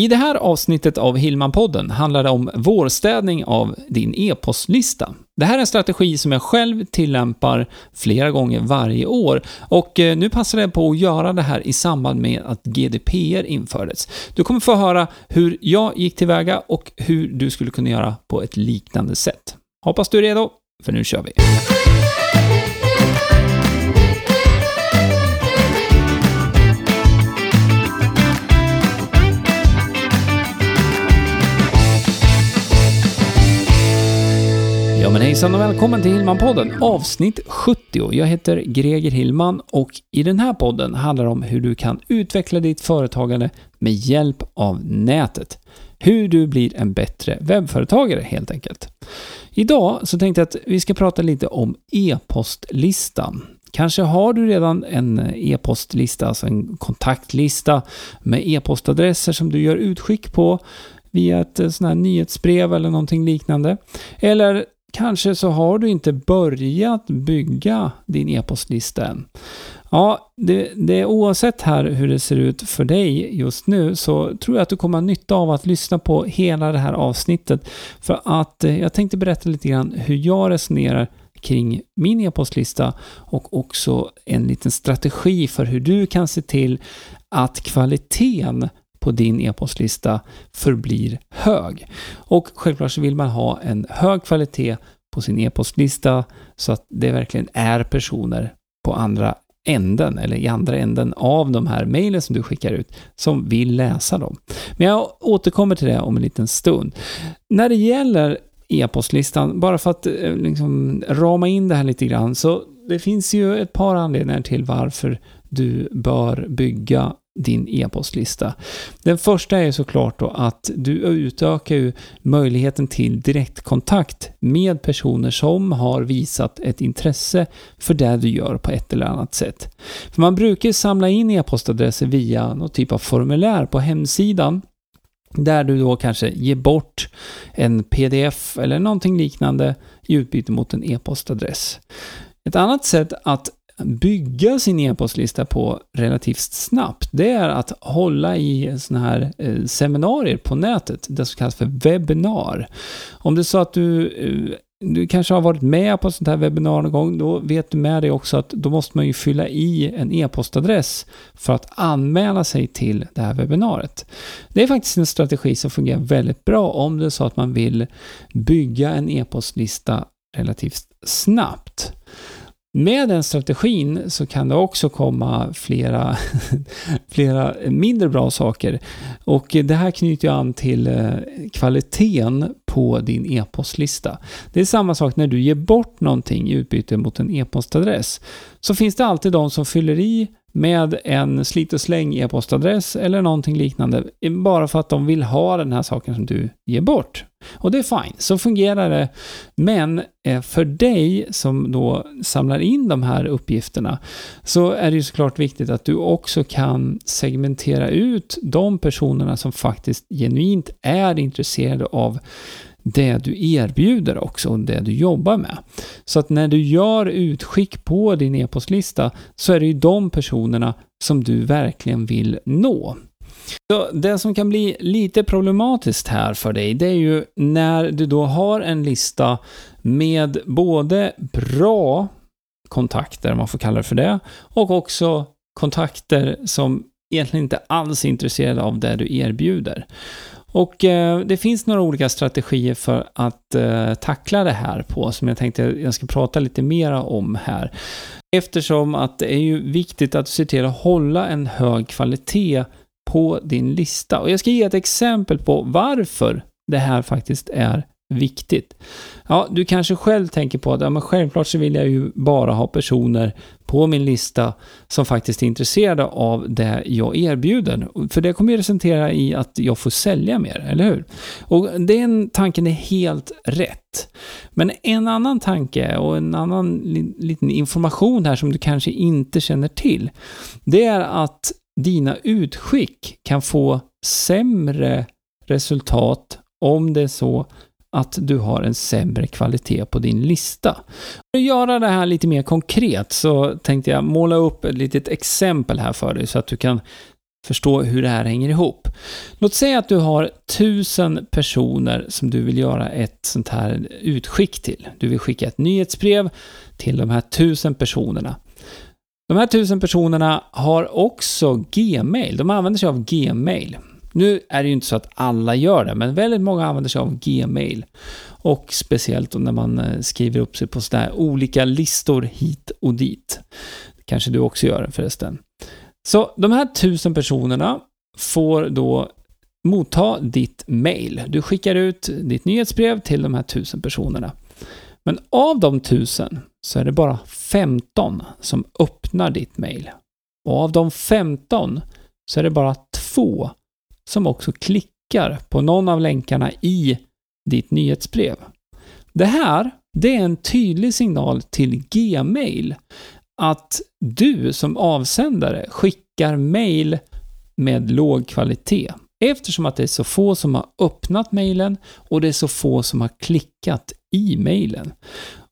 I det här avsnittet av Hillman-podden handlar det om vårstädning av din e-postlista. Det här är en strategi som jag själv tillämpar flera gånger varje år och eh, nu passar det på att göra det här i samband med att GDPR infördes. Du kommer få höra hur jag gick tillväga och hur du skulle kunna göra på ett liknande sätt. Hoppas du är redo, för nu kör vi! Ja men hejsan och välkommen till Hillman-podden, avsnitt 70. Jag heter Greger Hillman och i den här podden handlar det om hur du kan utveckla ditt företagande med hjälp av nätet. Hur du blir en bättre webbföretagare helt enkelt. Idag så tänkte jag att vi ska prata lite om e-postlistan. Kanske har du redan en e-postlista, alltså en kontaktlista med e-postadresser som du gör utskick på via ett eh, sån här nyhetsbrev eller någonting liknande. Eller Kanske så har du inte börjat bygga din e-postlista än. Ja, det, det oavsett här hur det ser ut för dig just nu så tror jag att du kommer ha nytta av att lyssna på hela det här avsnittet. För att eh, jag tänkte berätta lite grann hur jag resonerar kring min e-postlista och också en liten strategi för hur du kan se till att kvaliteten på din e-postlista förblir hög. Och självklart så vill man ha en hög kvalitet på sin e-postlista så att det verkligen är personer på andra änden, eller i andra änden av de här mejlen som du skickar ut, som vill läsa dem. Men jag återkommer till det om en liten stund. När det gäller e-postlistan, bara för att eh, liksom, rama in det här lite grann, så det finns ju ett par anledningar till varför du bör bygga din e-postlista. Den första är såklart då att du utökar ju möjligheten till direktkontakt med personer som har visat ett intresse för det du gör på ett eller annat sätt. För man brukar samla in e-postadresser via någon typ av formulär på hemsidan där du då kanske ger bort en pdf eller någonting liknande i utbyte mot en e-postadress. Ett annat sätt att bygga sin e-postlista på relativt snabbt, det är att hålla i sådana här eh, seminarier på nätet, det som kallas för webbinar. Om det är så att du eh, du kanske har varit med på ett sånt här webbinar någon gång, då vet du med dig också att då måste man ju fylla i en e-postadress för att anmäla sig till det här webbinariet. Det är faktiskt en strategi som fungerar väldigt bra om det är så att man vill bygga en e-postlista relativt snabbt. Med den strategin så kan det också komma flera, flera mindre bra saker. Och det här knyter ju an till eh, kvaliteten på din e-postlista. Det är samma sak när du ger bort någonting i utbyte mot en e-postadress. Så finns det alltid de som fyller i med en slit och släng e-postadress eller någonting liknande bara för att de vill ha den här saken som du ger bort. Och det är fine, så fungerar det. Men eh, för dig som då samlar in de här uppgifterna så är det ju såklart viktigt att du också kan segmentera ut de personerna som faktiskt genuint är intresserade av det du erbjuder också och det du jobbar med. Så att när du gör utskick på din e-postlista så är det ju de personerna som du verkligen vill nå. Så det som kan bli lite problematiskt här för dig, det är ju när du då har en lista med både bra kontakter, om man får kalla det för det, och också kontakter som egentligen inte alls är intresserade av det du erbjuder. Och eh, det finns några olika strategier för att eh, tackla det här på, som jag tänkte jag ska prata lite mer om här. Eftersom att det är ju viktigt att du ser till att hålla en hög kvalitet på din lista. Och jag ska ge ett exempel på varför det här faktiskt är viktigt. Ja, du kanske själv tänker på att ja, men självklart så vill jag ju bara ha personer på min lista som faktiskt är intresserade av det jag erbjuder. För det kommer ju resultera i att jag får sälja mer, eller hur? Och den tanken är helt rätt. Men en annan tanke och en annan liten information här som du kanske inte känner till, det är att dina utskick kan få sämre resultat om det är så att du har en sämre kvalitet på din lista. För att göra det här lite mer konkret så tänkte jag måla upp ett litet exempel här för dig så att du kan förstå hur det här hänger ihop. Låt säga att du har tusen personer som du vill göra ett sånt här utskick till. Du vill skicka ett nyhetsbrev till de här tusen personerna. De här tusen personerna har också Gmail. De använder sig av Gmail. Nu är det ju inte så att alla gör det, men väldigt många använder sig av Gmail. Och speciellt när man eh, skriver upp sig på sådana här olika listor hit och dit. Kanske du också gör förresten. Så de här tusen personerna får då motta ditt mail. Du skickar ut ditt nyhetsbrev till de här tusen personerna. Men av de tusen så är det bara 15 som öppnar ditt mail. Och av de 15 så är det bara två som också klickar på någon av länkarna i ditt nyhetsbrev. Det här, det är en tydlig signal till Gmail att du som avsändare skickar mail med låg kvalitet. Eftersom att det är så få som har öppnat mailen och det är så få som har klickat i mailen.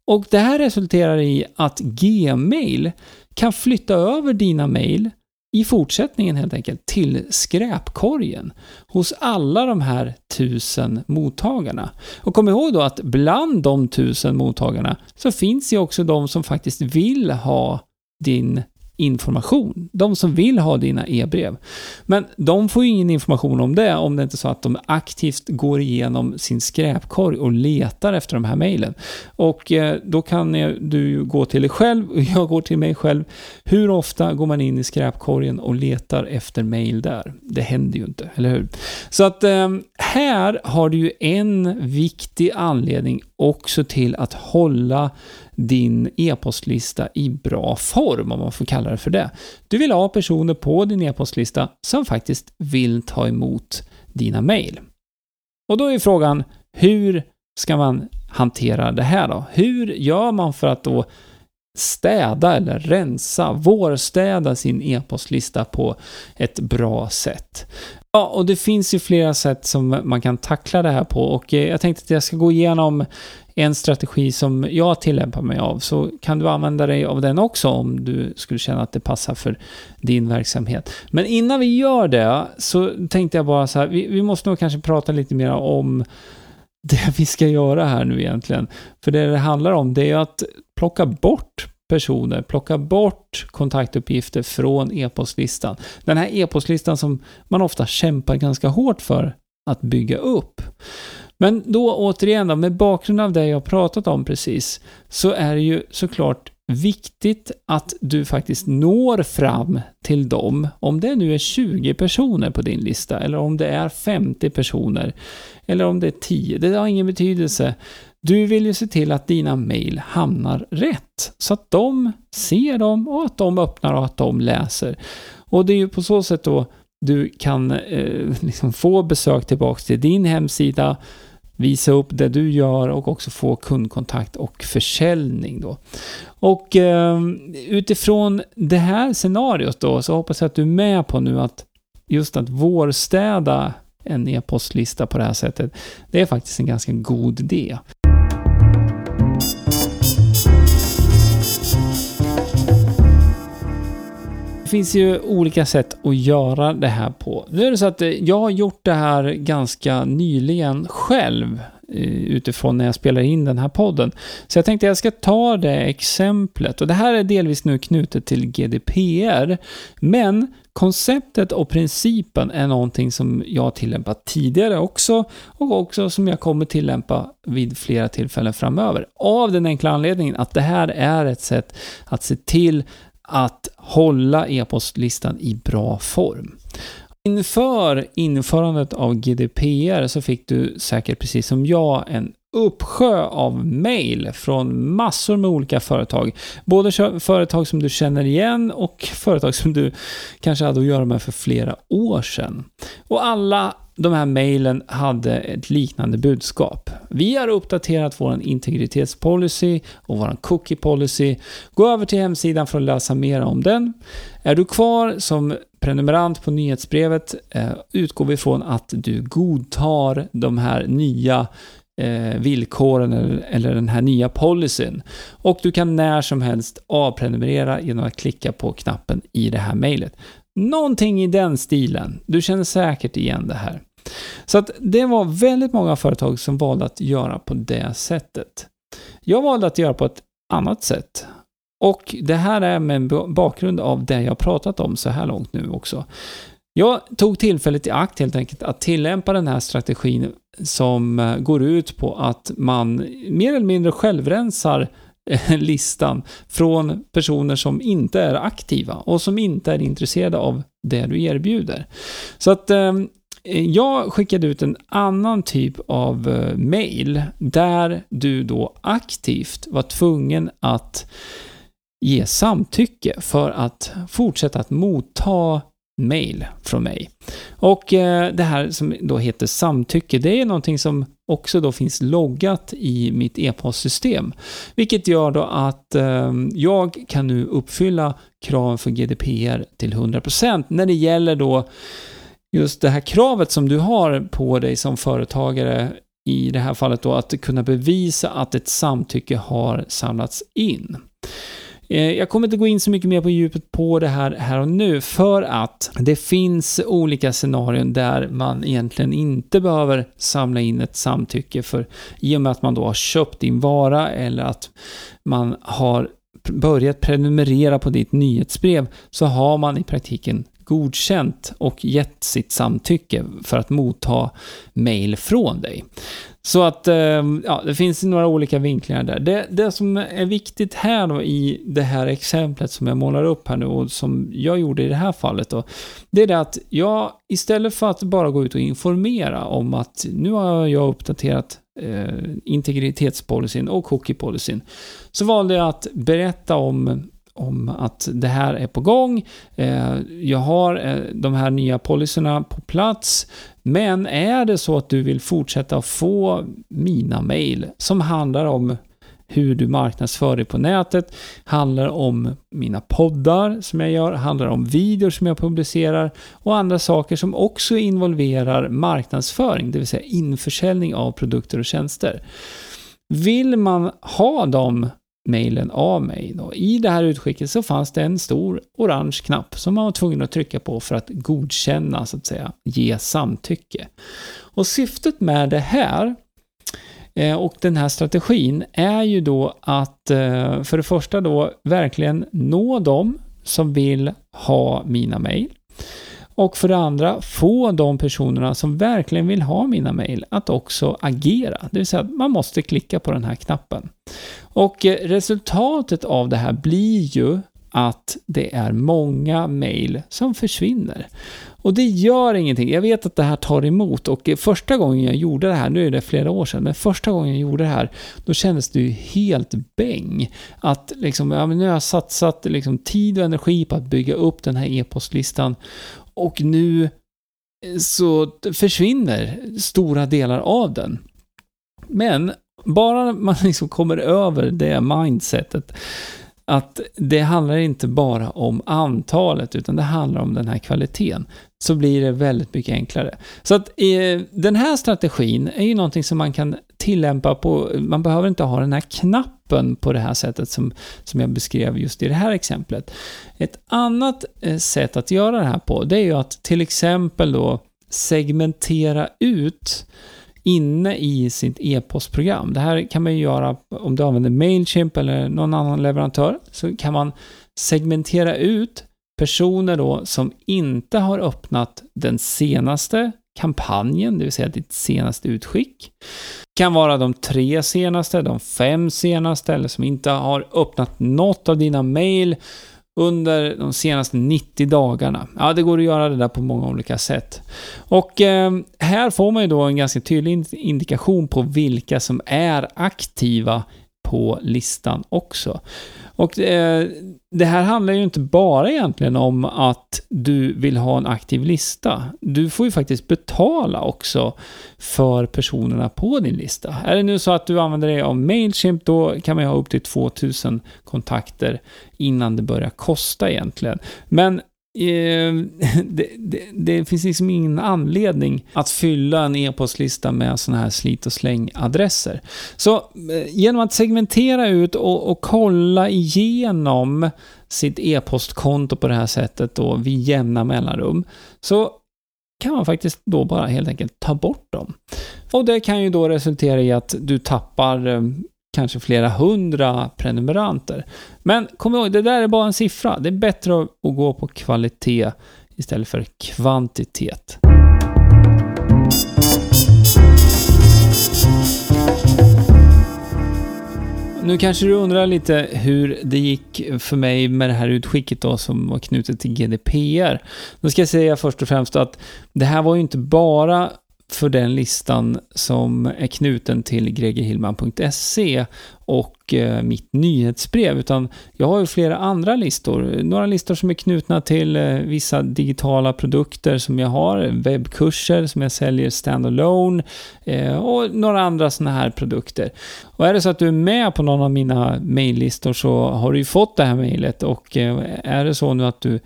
Och det här resulterar i att Gmail kan flytta över dina mail i fortsättningen helt enkelt till skräpkorgen hos alla de här tusen mottagarna. Och kom ihåg då att bland de tusen mottagarna så finns ju också de som faktiskt vill ha din information. De som vill ha dina e-brev. Men de får ju ingen information om det om det inte är så att de aktivt går igenom sin skräpkorg och letar efter de här mejlen. Och eh, då kan du gå till dig själv och jag går till mig själv. Hur ofta går man in i skräpkorgen och letar efter mejl där? Det händer ju inte, eller hur? Så att eh, här har du ju en viktig anledning också till att hålla din e-postlista i bra form, om man får kalla det för det. Du vill ha personer på din e-postlista som faktiskt vill ta emot dina mejl. Och då är frågan, hur ska man hantera det här då? Hur gör man för att då städa eller rensa, vårstäda sin e-postlista på ett bra sätt. Ja, och det finns ju flera sätt som man kan tackla det här på och eh, jag tänkte att jag ska gå igenom en strategi som jag tillämpar mig av, så kan du använda dig av den också om du skulle känna att det passar för din verksamhet. Men innan vi gör det så tänkte jag bara så här, vi, vi måste nog kanske prata lite mer om det vi ska göra här nu egentligen. För det det handlar om, det är att plocka bort personer, plocka bort kontaktuppgifter från e-postlistan. Den här e-postlistan som man ofta kämpar ganska hårt för att bygga upp. Men då återigen då, med bakgrund av det jag pratat om precis, så är det ju såklart viktigt att du faktiskt når fram till dem. Om det nu är 20 personer på din lista, eller om det är 50 personer, eller om det är 10, det har ingen betydelse. Du vill ju se till att dina mail hamnar rätt, så att de ser dem och att de öppnar och att de läser. Och det är ju på så sätt då du kan eh, liksom få besök tillbaka till din hemsida, visa upp det du gör och också få kundkontakt och försäljning då. Och eh, utifrån det här scenariot då så hoppas jag att du är med på nu att just att vårstäda en e-postlista på det här sättet, det är faktiskt en ganska god idé. Finns ju olika sätt att göra det här på. Nu är det så att eh, jag har gjort det här ganska nyligen själv eh, utifrån när jag spelar in den här podden. Så jag tänkte jag ska ta det exemplet och det här är delvis nu knutet till GDPR. Men konceptet och principen är någonting som jag har tillämpat tidigare också och också som jag kommer tillämpa vid flera tillfällen framöver. Av den enkla anledningen att det här är ett sätt att se till att hålla e-postlistan i bra form. Inför införandet av GDPR så fick du säkert precis som jag en uppsjö av mail från massor med olika företag. Både företag som du känner igen och företag som du kanske hade att göra med för flera år sedan. Och alla de här mejlen hade ett liknande budskap. Vi har uppdaterat vår integritetspolicy och vår cookie policy. Gå över till hemsidan för att läsa mer om den. Är du kvar som prenumerant på nyhetsbrevet eh, utgår vi från att du godtar de här nya eh, villkoren eller den här nya policyn. Och du kan när som helst avprenumerera genom att klicka på knappen i det här mejlet. Någonting i den stilen. Du känner säkert igen det här. Så att det var väldigt många företag som valde att göra på det sättet. Jag valde att göra på ett annat sätt. Och det här är med bakgrund av det jag pratat om så här långt nu också. Jag tog tillfället i akt helt enkelt att tillämpa den här strategin som eh, går ut på att man mer eller mindre självrensar eh, listan från personer som inte är aktiva och som inte är intresserade av det du erbjuder. Så att eh, jag skickade ut en annan typ av eh, mail där du då aktivt var tvungen att ge samtycke för att fortsätta att motta mail från mig. Och eh, det här som då heter samtycke, det är någonting som också då finns loggat i mitt e-postsystem. Vilket gör då att eh, jag kan nu uppfylla kraven för GDPR till 100% när det gäller då just det här kravet som du har på dig som företagare i det här fallet då att kunna bevisa att ett samtycke har samlats in. Eh, jag kommer inte gå in så mycket mer på djupet på det här här och nu för att det finns olika scenarion där man egentligen inte behöver samla in ett samtycke för i och med att man då har köpt din vara eller att man har börjat prenumerera på ditt nyhetsbrev så har man i praktiken godkänt och gett sitt samtycke för att motta mail från dig. Så att, ehm, ja, det finns några olika vinklingar där. Det, det som är viktigt här då i det här exemplet som jag målar upp här nu och som jag gjorde i det här fallet då, det är det att jag istället för att bara gå ut och informera om att nu har jag uppdaterat eh, integritetspolicyn och cookie-policyn, så valde jag att berätta om om att det här är på gång. Eh, jag har eh, de här nya policyerna på plats. Men är det så att du vill fortsätta få mina mejl som handlar om hur du marknadsför dig på nätet, handlar om mina poddar som jag gör, handlar om videor som jag publicerar och andra saker som också involverar marknadsföring, det vill säga införsäljning av produkter och tjänster. Vill man ha dem mejlen av mig. Då. I det här utskicket så fanns det en stor orange knapp som man var tvungen att trycka på för att godkänna, så att säga, ge samtycke. Och syftet med det här eh, och den här strategin är ju då att eh, för det första då verkligen nå dem som vill ha mina mejl. Och för det andra, få de personerna som verkligen vill ha mina mejl att också agera. Det vill säga att man måste klicka på den här knappen. Och eh, resultatet av det här blir ju att det är många mejl som försvinner. Och det gör ingenting. Jag vet att det här tar emot och eh, första gången jag gjorde det här, nu är det flera år sedan, men första gången jag gjorde det här, då kändes det ju helt bäng. Att liksom, ja, men nu har jag satsat liksom, tid och energi på att bygga upp den här e-postlistan och nu eh, så försvinner stora delar av den. Men bara man liksom kommer över det mindsetet, att det handlar inte bara om antalet, utan det handlar om den här kvaliteten, så blir det väldigt mycket enklare. Så att eh, den här strategin är ju någonting som man kan tillämpa på, man behöver inte ha den här knappen på det här sättet som, som jag beskrev just i det här exemplet. Ett annat eh, sätt att göra det här på, det är ju att till exempel då segmentera ut inne i sitt e-postprogram. Det här kan man ju göra om du använder Mailchimp eller någon annan leverantör. Så kan man segmentera ut personer då som inte har öppnat den senaste kampanjen, det vill säga ditt senaste utskick. Det Kan vara de tre senaste, de fem senaste eller som inte har öppnat något av dina mail under de senaste 90 dagarna. Ja, det går att göra det där på många olika sätt. Och eh, här får man ju då en ganska tydlig indikation på vilka som är aktiva på listan också. Och eh, det här handlar ju inte bara egentligen om att du vill ha en aktiv lista. Du får ju faktiskt betala också för personerna på din lista. Är det nu så att du använder dig av Mailchimp, då kan man ju ha upp till 2000 kontakter innan det börjar kosta egentligen. Men Ehm, det, det, det, finns liksom ingen anledning att fylla en e-postlista med sådana här slit och släng-adresser. Så eh, genom att segmentera ut och, och kolla igenom sitt e-postkonto på det här sättet då vid jämna mellanrum, så kan man faktiskt då bara helt enkelt ta bort dem. Och det kan ju då resultera i att du tappar eh, kanske flera hundra prenumeranter. Men kom ihåg, det där är bara en siffra. Det är bättre att gå på kvalitet istället för kvantitet. Nu kanske du undrar lite hur det gick för mig med det här utskicket då som var knutet till GDPR. Då ska jag säga först och främst att det här var ju inte bara för den listan som är knuten till gregerhillman.se och eh, mitt nyhetsbrev, utan jag har ju flera andra listor. Några listor som är knutna till eh, vissa digitala produkter som jag har, webbkurser som jag säljer standalone eh, och några andra sådana här produkter. Och är det så att du är med på någon av mina mejllistor så har du ju fått det här mejlet och är det så nu att du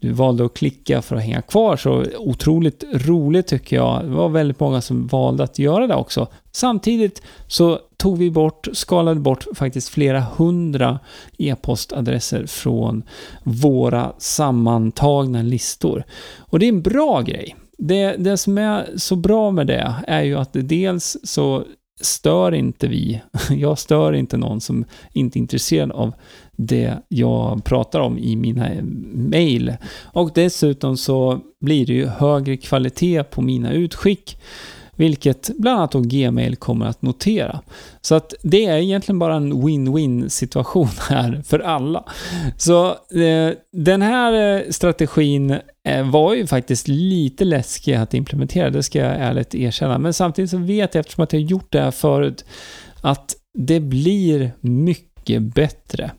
du valde att klicka för att hänga kvar, så otroligt roligt tycker jag. Det var väldigt många som valde att göra det också. Samtidigt så tog vi bort, skalade bort faktiskt flera hundra e-postadresser från våra sammantagna listor. Och det är en bra grej. Det, det som är så bra med det är ju att dels så stör inte vi, jag stör inte någon som inte är intresserad av det jag pratar om i mina mejl. Och dessutom så blir det ju högre kvalitet på mina utskick. Vilket bland annat då Gmail kommer att notera. Så att det är egentligen bara en win-win situation här för alla. Så eh, den här eh, strategin eh, var ju faktiskt lite läskig att implementera, det ska jag ärligt erkänna. Men samtidigt så vet jag, eftersom att jag gjort det här förut, att det blir mycket mycket bättre.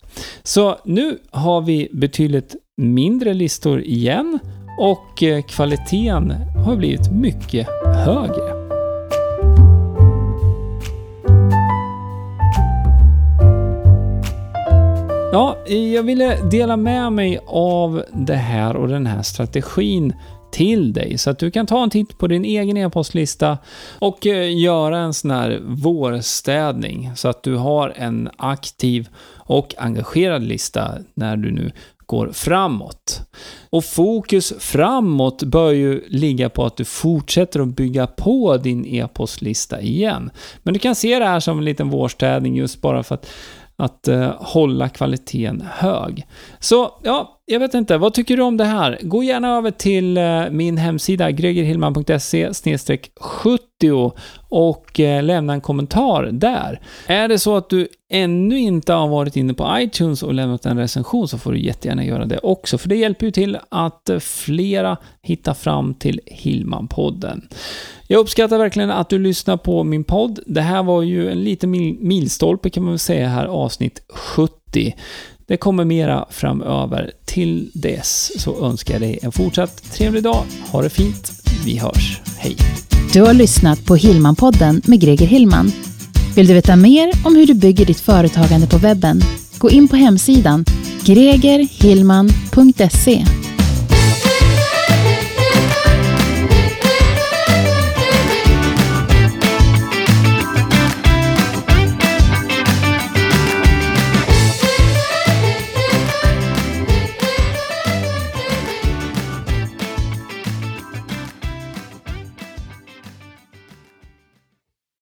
Så nu har vi betydligt mindre listor igen och eh, kvaliteten har blivit mycket högre. Ja, jag ville dela med mig av det här och den här strategin till dig så att du kan ta en titt på din egen e-postlista och eh, göra en sån här vårstädning så att du har en aktiv och engagerad lista när du nu går framåt. Och fokus framåt bör ju ligga på att du fortsätter att bygga på din e-postlista igen. Men du kan se det här som en liten vårstädning just bara för att att uh, hålla kvaliteten hög. Så ja, jag vet inte, vad tycker du om det här? Gå gärna över till eh, min hemsida gregerhillman.se 70 och eh, lämna en kommentar där. Är det så att du ännu inte har varit inne på iTunes och lämnat en recension så får du jättegärna göra det också, för det hjälper ju till att eh, flera hittar fram till Hillman-podden. Jag uppskattar verkligen att du lyssnar på min podd. Det här var ju en liten milstolpe kan man väl säga här, avsnitt 70. Det kommer mera framöver. Till dess så önskar jag dig en fortsatt trevlig dag. Ha det fint. Vi hörs. Hej! Du har lyssnat på Hillmanpodden med Greger Hillman. Vill du veta mer om hur du bygger ditt företagande på webben? Gå in på hemsidan gregerhillman.se